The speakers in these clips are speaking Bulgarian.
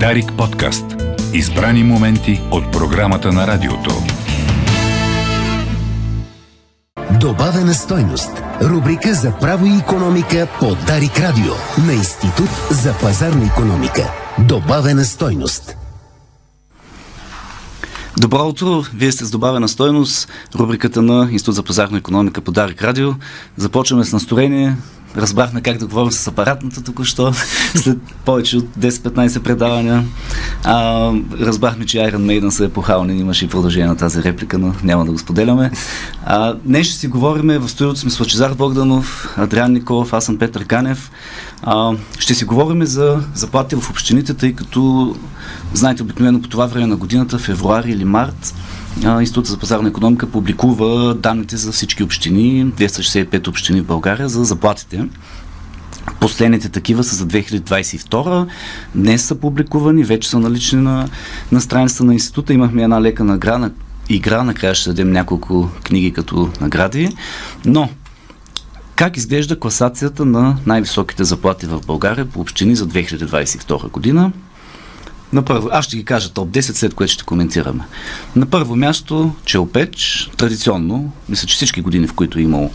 Дарик подкаст. Избрани моменти от програмата на радиото. Добавена стойност. Рубрика за право и економика по Дарик Радио на Институт за пазарна економика. Добавена стойност. Добро утро! Вие сте с добавена стойност, рубриката на Институт за пазарна економика по Дарик Радио. Започваме с настроение, разбрахме как да говорим с апаратната току-що, след повече от 10-15 предавания. А, разбрахме, че Iron Maiden са епохални, имаше и продължение на тази реплика, но няма да го споделяме. А, днес ще си говорим, в студиото сме с Лачезар Богданов, Адриан Николов, аз съм Петър Канев. А, ще си говорим за заплати в общините, тъй като, знаете, обикновено по това време на годината, февруари или март, Института за пазарна економика публикува данните за всички общини, 265 общини в България, за заплатите. Последните такива са за 2022. Днес са публикувани, вече са налични на, на страницата на института. Имахме една лека награда, игра, накрая ще дадем няколко книги като награди. Но как изглежда класацията на най-високите заплати в България по общини за 2022 година? На първо, аз ще ги кажа топ 10, след което ще коментираме. На първо място Челпеч, традиционно, мисля, че всички години, в които е имал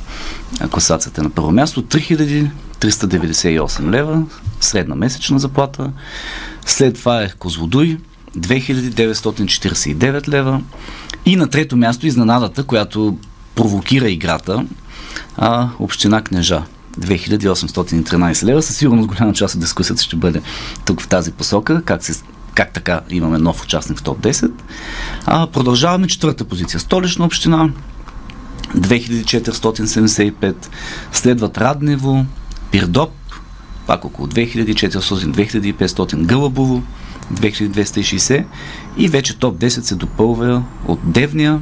класацията на първо място, 3398 лева, средна месечна заплата. След това е Козлодуй, 2949 лева. И на трето място изненадата, която провокира играта, а, Община Кнежа. 2813 лева. Със сигурност голяма част от дискусията ще бъде тук в тази посока, как се как така имаме нов участник в топ 10. А, продължаваме четвърта позиция. Столична община 2475. Следват Раднево, Пирдоп, пак около 2400-2500, Гълъбово 2260 и вече топ 10 се допълва от Девния,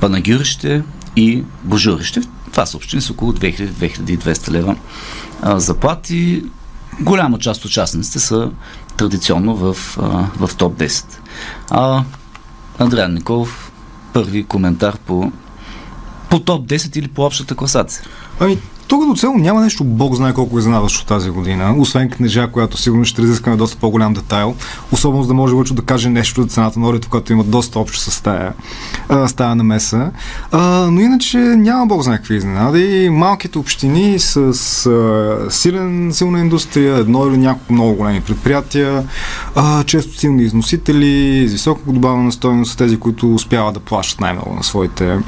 Панагюрище и Божурище. Това са общини с около 2000-2200 лева а, заплати. Голяма част от участниците са традиционно в, а, в топ 10. А, Андриан Николов, първи коментар по, по топ 10 или по общата класация. Ами, тук до цяло няма нещо, Бог знае колко изненадващо тази година, освен книжа, която сигурно ще разискаме доста по-голям детайл, особено за да може Лъчо да каже нещо за цената на орито, което има доста общо с тая, с тая. А, но иначе няма Бог знае какви изненади. Малките общини с, с силен, силна индустрия, едно или няколко много големи предприятия, а, често силни износители, с висока добавена стоеност, тези, които успяват да плащат най-много на своите,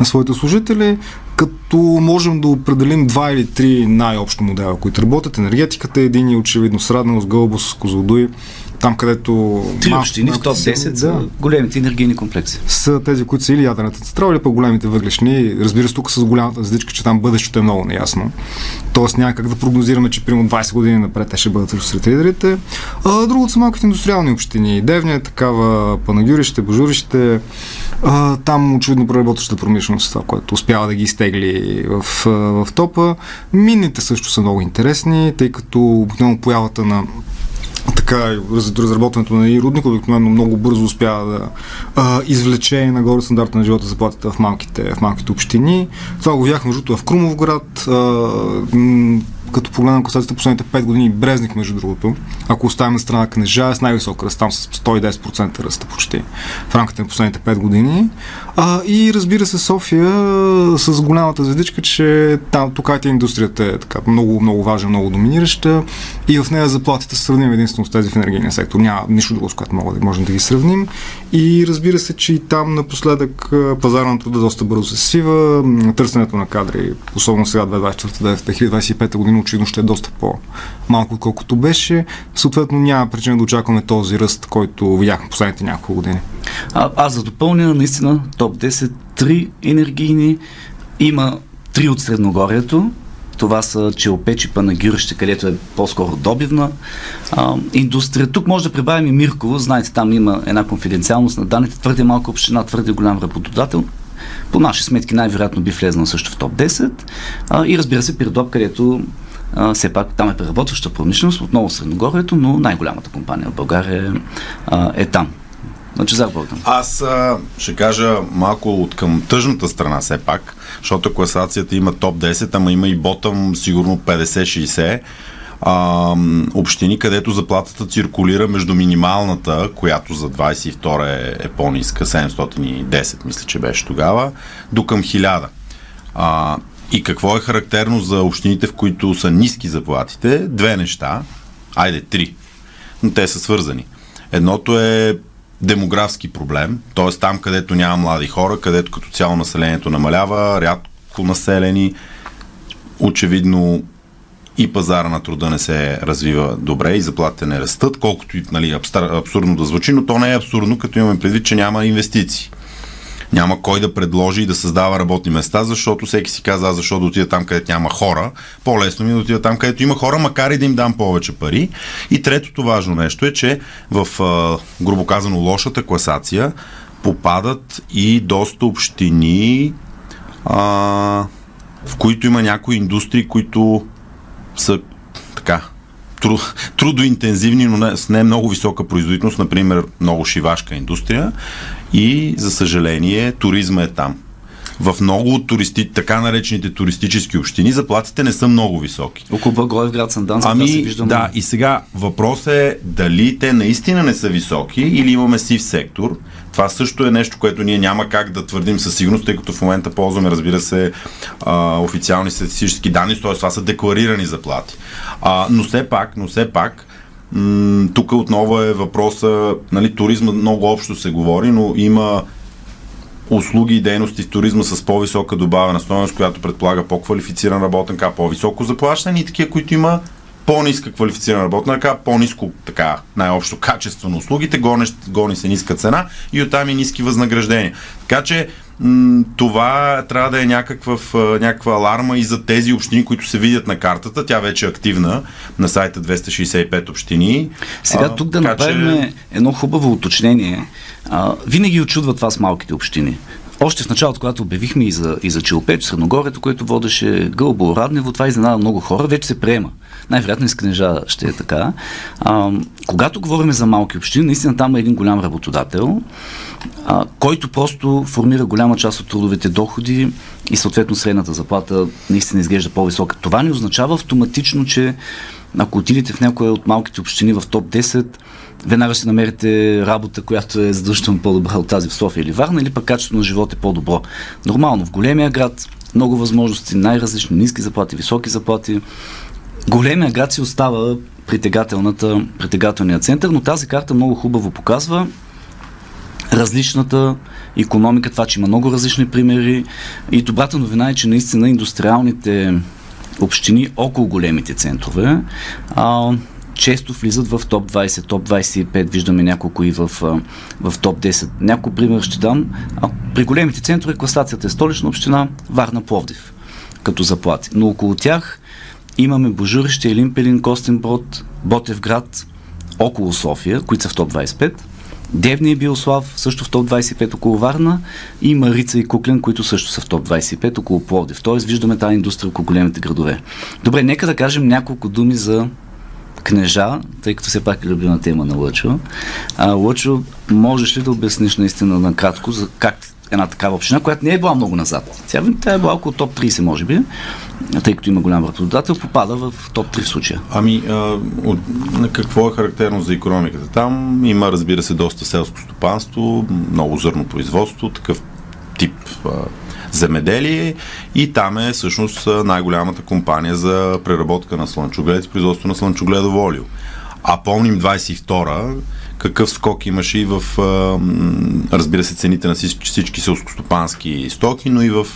на своите служители като можем да определим два или три най-общо модела, които работят. Енергетиката е един и очевидно с Гълбос, Козлодуй, там където... Три общини в топ 10 да, са големите енергийни комплекси. Са тези, които са или ядрената централа, или по големите въглешни. Разбира се, тук с голямата задичка, че там бъдещето е много неясно. Тоест няма как да прогнозираме, че примерно 20 години напред те ще бъдат сред лидерите. А другото са малките индустриални общини. Девня е такава, Панагюрище, Божурище. А, там очевидно преработващата промишленост, това, което успява да ги изтегли в, в топа. Мините също са много интересни, тъй като обикновено появата на така, разработването на рудник обикновено много бързо успява да а, извлече нагоре стандарта на живота заплатите в малките, в малките общини. Това го видяхме между в Крумовград. А, като погледнем класацията последните 5 години, Брезник, между другото, ако оставим на страна кнежа, е с най-висок ръст, там с 110% ръста почти в рамките на последните 5 години. А, и разбира се, София с голямата звездичка, че там, тук IT индустрията е така много, много важна, много доминираща и в нея заплатите са сравними единствено с тези в енергийния сектор. Няма нищо друго, с което мога да можем да ги сравним. И разбира се, че и там напоследък пазара на доста бързо се свива, търсенето на кадри, особено сега 2024-2025 година, очевидно ще е доста по-малко, отколкото беше. Съответно няма причина да очакваме този ръст, който видяхме последните няколко години. А, аз за допълня, наистина, топ 10, три енергийни, има три от Средногорието, това са Челопечи, Панагюрище, където е по-скоро добивна а, индустрия. Тук може да прибавим и Мирково. Знаете, там има една конфиденциалност на данните. Твърде малка община, твърде голям работодател. По наши сметки най-вероятно би влезнал също в топ 10. А, и разбира се, Пирдоп, където все пак там е преработваща промишленост, отново Средногорието, но най-голямата компания в България а, е там. На Чезар Богдан. Аз а, ще кажа малко от към тъжната страна все пак, защото класацията има топ 10, ама има и ботъм сигурно 50-60. а, общини, където заплатата циркулира между минималната, която за 22 е, е по-ниска, 710 мисля, че беше тогава, до към 1000. А, и какво е характерно за общините, в които са ниски заплатите? Две неща. Айде, три. Но те са свързани. Едното е демографски проблем, т.е. там, където няма млади хора, където като цяло населението намалява, рядко населени, очевидно и пазара на труда не се развива добре и заплатите не растат, колкото и нали, абсурдно да звучи, но то не е абсурдно, като имаме предвид, че няма инвестиции. Няма кой да предложи и да създава работни места, защото всеки си каза, аз защо да отида там, където няма хора. По-лесно ми е да отида там, където има хора, макар и да им дам повече пари. И третото важно нещо е, че в, грубо казано, лошата класация попадат и доста общини, а, в които има някои индустрии, които са така трудоинтензивни, но с не много висока производителност, например много шивашка индустрия и за съжаление туризма е там. В много от туристи, така наречените туристически общини заплатите не са много високи. Около Благоевград, Сандански, ами, да, се виждам. Да, и сега въпрос е дали те наистина не са високи или имаме сив сектор. Това също е нещо, което ние няма как да твърдим със сигурност, тъй като в момента ползваме, разбира се, а, официални статистически данни, т.е. това са декларирани заплати. А, но все пак, но все пак, тук отново е въпроса, нали, туризма много общо се говори, но има услуги и дейности в туризма с по-висока добавена стоеност, която предполага по-квалифициран работен ръка, по-високо заплащане и такива, които има по-ниска квалифицирана работна ръка, по-ниско така най-общо качество на услугите, гони, гони се ниска цена и оттам и ниски възнаграждения. Така че това трябва да е някаква, някаква аларма и за тези общини, които се видят на картата. Тя вече е активна на сайта 265 общини. Сега тук да направим че... едно хубаво уточнение. А, винаги очудва това с малките общини. Още в началото, когато обявихме и за, и за Челпеч, Средногорието, което водеше Гълбо, Раднево, това изненада много хора, вече се приема. Най-вероятно с книжа ще е така. А, когато говорим за малки общини, наистина там е един голям работодател, а, който просто формира голяма част от трудовите доходи и съответно средната заплата наистина изглежда по-висока. Това не означава автоматично, че ако отидете в някоя от малките общини в топ 10, веднага ще намерите работа, която е задължително по-добра от тази в София или Варна, или пък качеството на живот е по-добро. Нормално, в големия град много възможности, най-различни, ниски заплати, високи заплати. Големия град си остава притегателната, притегателния център, но тази карта много хубаво показва различната економика, това, че има много различни примери и добрата новина е, че наистина индустриалните общини около големите центрове а, често влизат в топ 20, топ 25, виждаме няколко и в, в топ 10. Няколко пример ще дам. А при големите центрове класацията е столична община, Варна Пловдив, като заплати. Но около тях имаме Божурище, Елимпелин, Костенброд, Ботевград, около София, които са в топ 25. Девни и Биослав, също в топ 25 около Варна и Марица и Куклен, които също са в топ 25 около Пловдив. Тоест виждаме тази индустрия около големите градове. Добре, нека да кажем няколко думи за кнежа, тъй като все пак е любима тема на Лъчо. А, Лъчо, можеш ли да обясниш наистина накратко за как една такава община, която не е била много назад. Тя, е била около топ 30, може би, тъй като има голям работодател, попада в топ 3 в случая. Ами, а, от, какво е характерно за економиката? Там има, разбира се, доста селско стопанство, много зърно производство, такъв тип а, земеделие и там е всъщност най-голямата компания за преработка на слънчоглед и производство на слънчогледово олио. А помним 22-а, какъв скок имаше и в, разбира се, цените на всички, селскостопански стоки, но и в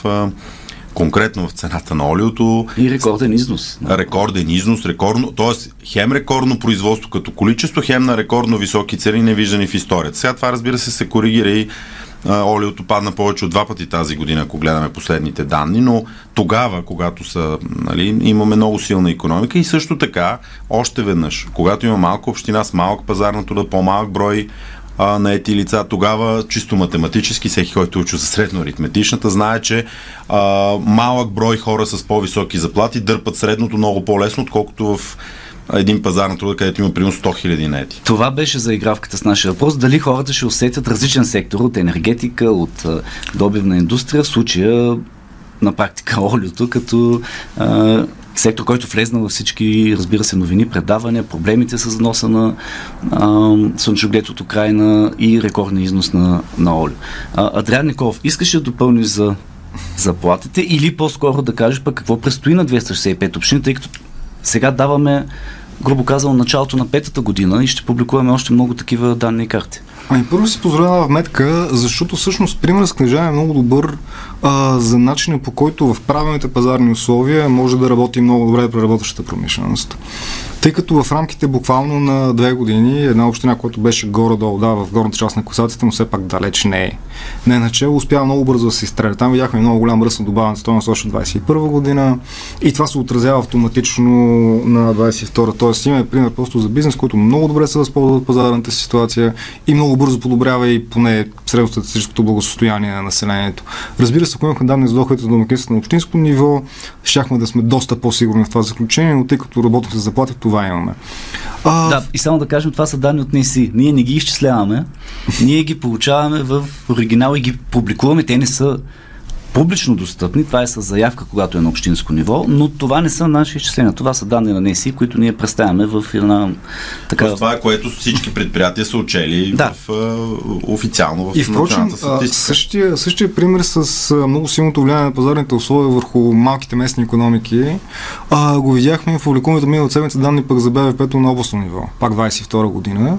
конкретно в цената на олиото. И рекорден износ. Рекорден износ, рекордно, т.е. хем рекордно производство като количество, хем на рекордно високи цени, невиждани в историята. Сега това, разбира се, се коригира и олиото падна повече от два пъти тази година, ако гледаме последните данни, но тогава, когато са, нали, имаме много силна економика и също така, още веднъж, когато има малка община с малък пазар на труда, по-малък брой а, на ети лица, тогава чисто математически, всеки, който е учил за средно аритметичната, знае, че а, малък брой хора с по-високи заплати дърпат средното много по-лесно, отколкото в един пазар на труда, където има примерно 100 хиляди нети. Това беше за игравката с нашия въпрос. Дали хората ще усетят различен сектор от енергетика, от добивна индустрия, в случая на практика олиото, като а, сектор, който влезна във всички, разбира се, новини, предавания, проблемите с вноса на слънчоглед от Украина и рекордния износ на, на олио. Адриан Николов, искаш да допълниш за заплатите или по-скоро да кажеш пък какво предстои на 265 общини, тъй като сега даваме, грубо казано, началото на петата година и ще публикуваме още много такива данни и карти. Ами първо си позволява вметка, защото всъщност пример с книжа е много добър а, за начина по който в правилните пазарни условия може да работи много добре преработващата промишленост. Тъй като в рамките буквално на две години една община, която беше горе-долу, да, в горната част на класацията, но все пак далеч не е. Не начало успява много бързо да се изстреля. Там видяхме много голям ръст на добавената стоеност още 21 година и това се отразява автоматично на 22 Тоест имаме пример просто за бизнес, който много добре се възползва от пазарната ситуация и много бързо подобрява и поне средностатистическото благосостояние на населението. Разбира се, ако имахме данни за доходите на домакинството на общинско ниво, щяхме да сме доста по-сигурни в това заключение, но тъй като работим с заплати, това имаме. А... Да, и само да кажем, това са данни от НСИ. Ние не ги изчисляваме, ние ги получаваме в оригинал и ги публикуваме. Те не са публично достъпни, това е с заявка, когато е на общинско ниво, но това не са наши изчисления. Това са данни на НЕСИ, които ние представяме в една така... Това е което всички предприятия са учели да. в, официално в И впрочем, същия, същия пример с много силното влияние на пазарните условия върху малките местни економики а, го видяхме в публикуваните миналата седмица данни пък за БВП на областно ниво, пак 22 година,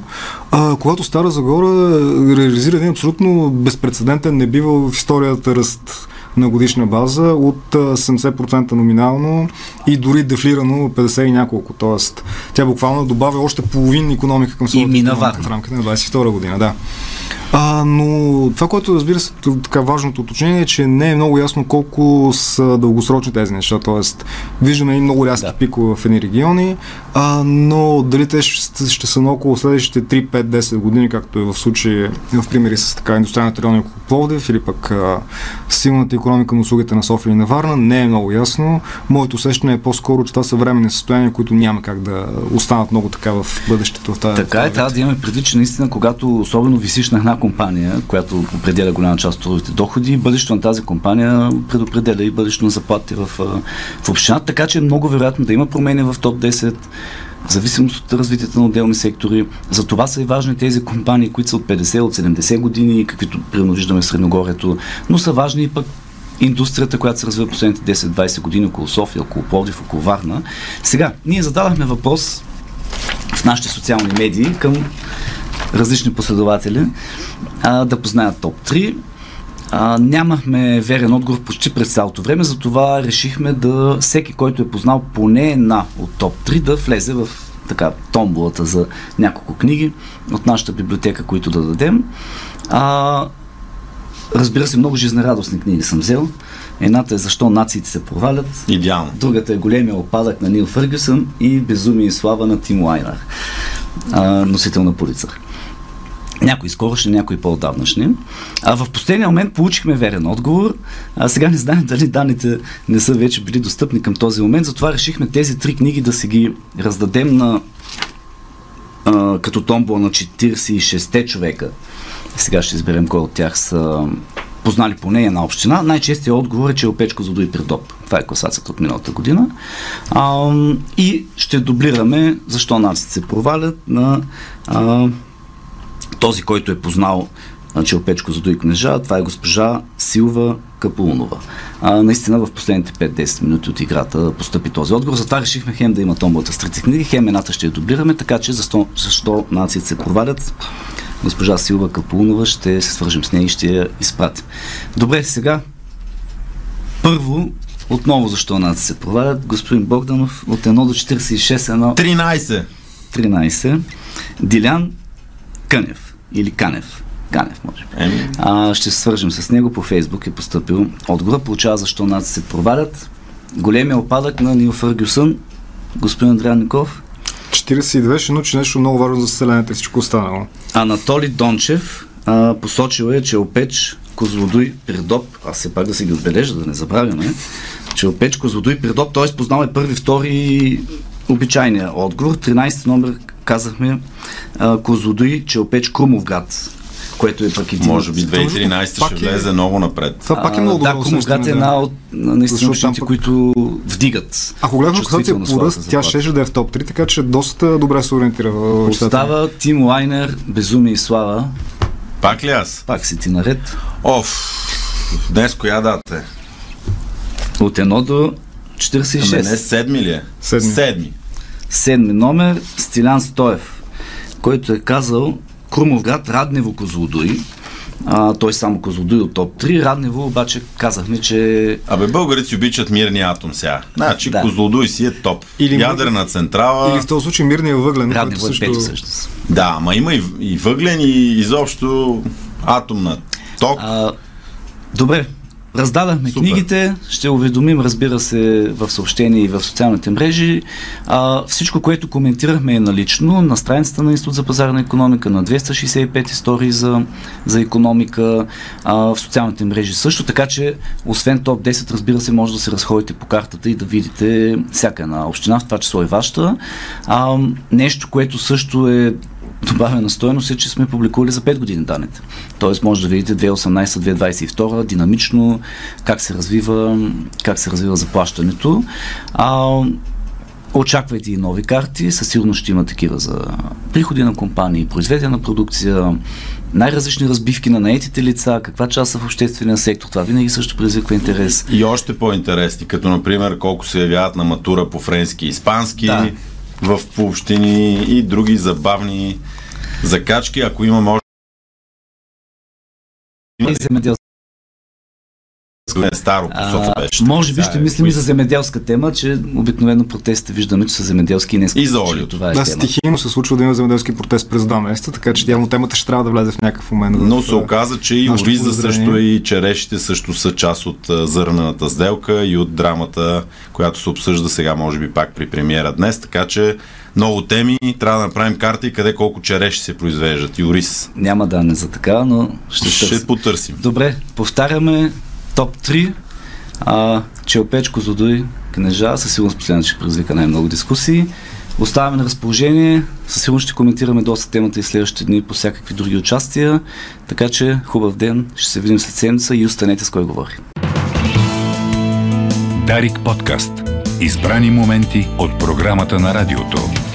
а, когато Стара Загора реализира един абсолютно безпредседентен, не бива в историята ръст на годишна база от 70% номинално и дори дефлирано 50 и няколко. Тоест, тя буквално добавя още половин економика към своята економика в рамките на 22 година. Да. А, но това, което разбира се, така важното уточнение е, че не е много ясно колко са дългосрочни тези неща. Тоест, виждаме и много рязки да. пикове в едни региони, а, но дали те ще, ще са на около следващите 3, 5, 10 години, както е в случай в примери с така индустриалните райони около Пловдив или пък а, силната економика на услугите на София и на Варна, не е много ясно. Моето усещане е по-скоро, че това са временни състояния, които няма как да останат много така в бъдещето. В тази, така е, трябва да имаме предвид, че наистина, когато особено висиш на една компания, която определя голяма част от трудовите доходи, бъдещето на тази компания предопределя и бъдещето на заплати в, в общината, така че е много вероятно да има промени в топ 10 в зависимост от развитието на отделни сектори. За това са и важни тези компании, които са от 50, от 70 години, каквито примерно виждаме в Средногорието, но са важни и пък индустрията, която се развива последните 10-20 години около София, около Пловдив, около Варна. Сега, ние зададахме въпрос в нашите социални медии към различни последователи а, да познаят топ 3. А, нямахме верен отговор почти през цялото време, затова решихме да всеки, който е познал поне една от топ 3, да влезе в така томбулата за няколко книги от нашата библиотека, които да дадем. А, разбира се, много жизнерадостни книги съм взел. Едната е Защо нациите се провалят. Идеално. Другата е Големия опадък на Нил Фъргюсън и Безумие и слава на Тим Лайнер, носител на полицар. Някои скорошни, някои по-отдавнашни. А в последния момент получихме верен отговор. А сега не знаем дали данните не са вече били достъпни към този момент. Затова решихме тези три книги да си ги раздадем на а, като томбо на 46 човека. Сега ще изберем кой от тях са познали поне една община. Най-честият отговор е, че е Опечко Зодо и Придоп. Това е класацията от миналата година. А, и ще дублираме защо наците се провалят на а, този, който е познал значи, Опечко за и книжа, това е госпожа Силва Капулнова. А, наистина в последните 5-10 минути от играта постъпи този отговор. Затова решихме хем да има томбата с трите книги, хем едната ще я дублираме, така че защо, защо нациите се провалят. Госпожа Силва Капулнова ще се свържем с нея и ще я изпратим. Добре, сега първо отново защо нациите се провалят. Господин Богданов от 1 до 46 едно... 13! 13. Дилян Кънев или Канев. Канев, може би. А, ще се свържем с него по Фейсбук. Е поступил отговор. Получава защо наци се провалят. Големия опадък на Нил Фъргюсън. Господин Андриан Ников. 42 ще научи нещо много важно за селените, всичко останало. Анатолий Дончев а, посочил е, че Опеч, Козлодуй, Придоп, аз все пак да си ги отбележа, да не забравяме, че Опеч, Козлодуй, Придоп, т.е. познал е първи, втори обичайния отговор. 13 номер казахме Козлодуй, Челпеч, Крумовград. което е пък един Може би от- 2013 Пак ще е- влезе много напред. Това пак е много да, добро Крумовград е усещане, една да. от наистина общините, пък- които вдигат. Ако гледам класация по ръст, тя щеше да е в топ 3, така че доста добре се ориентира. Остава Тим Лайнер, Безумие и Слава. Пак ли аз? Пак си ти наред. Оф, днес коя дата е? От 1 до Ами 46. не седми ли е? Седми. Седми. Седми номер Стилян Стоев, който е казал Крумовград, Раднево, Козлодуй. А, той само Козлодуй от топ 3. Раднево обаче казахме, че Абе, българите обичат мирния атом сега. Значи, Да. Козлодуй си е топ. Или Ядрена централа. Или в този случай мирния въглен, Раднево е също... пети всъщност. Да, ама има и, и въглен, и изобщо атомна ток. А, добре, раздадахме Супер. книгите, ще уведомим, разбира се, в съобщения и в социалните мрежи. А, всичко, което коментирахме е налично на страницата на Институт за пазарна економика, на 265 истории за, за економика, а, в социалните мрежи също, така че освен топ 10, разбира се, може да се разходите по картата и да видите всяка една община, в това число и вашата. А, нещо, което също е добавена стоеност е, че сме публикували за 5 години данните. Тоест може да видите 2018-2022 динамично как се развива, как се развива заплащането. А, очаквайте и нови карти, със сигурност ще има такива за приходи на компании, произведена продукция, най-различни разбивки на наетите лица, каква част са в обществения сектор, това винаги също предизвиква интерес. И още по-интересни, като например колко се явяват на матура по френски и испански Да. В общини и други забавни закачки, ако има може не старо по соца А, беше. може би ще е, мислим и за земеделска тема, че обикновено протестите виждаме, че са земеделски и не И за олиото. Това е Да, тема. стихийно се случва да има земеделски протест през два месеца, така че явно темата ще трябва да влезе в някакъв момент. Но в, се оказа, че и ориза също и черешите също са част от зърнената сделка и от драмата, която се обсъжда сега, може би пак при премиера днес. Така че много теми, трябва да направим карти къде колко череши се произвеждат и ориз. Няма данни за така, но ще, Ще, търсим. потърсим. Добре, повтаряме топ 3. А, Челпеч, Козлодуй, Кнежа, със сигурност последната ще предизвика най-много дискусии. Оставаме на разположение, със сигурност ще коментираме доста темата и следващите дни по всякакви други участия. Така че хубав ден, ще се видим след седмица и останете с кой говори. Дарик подкаст. Избрани моменти от програмата на радиото.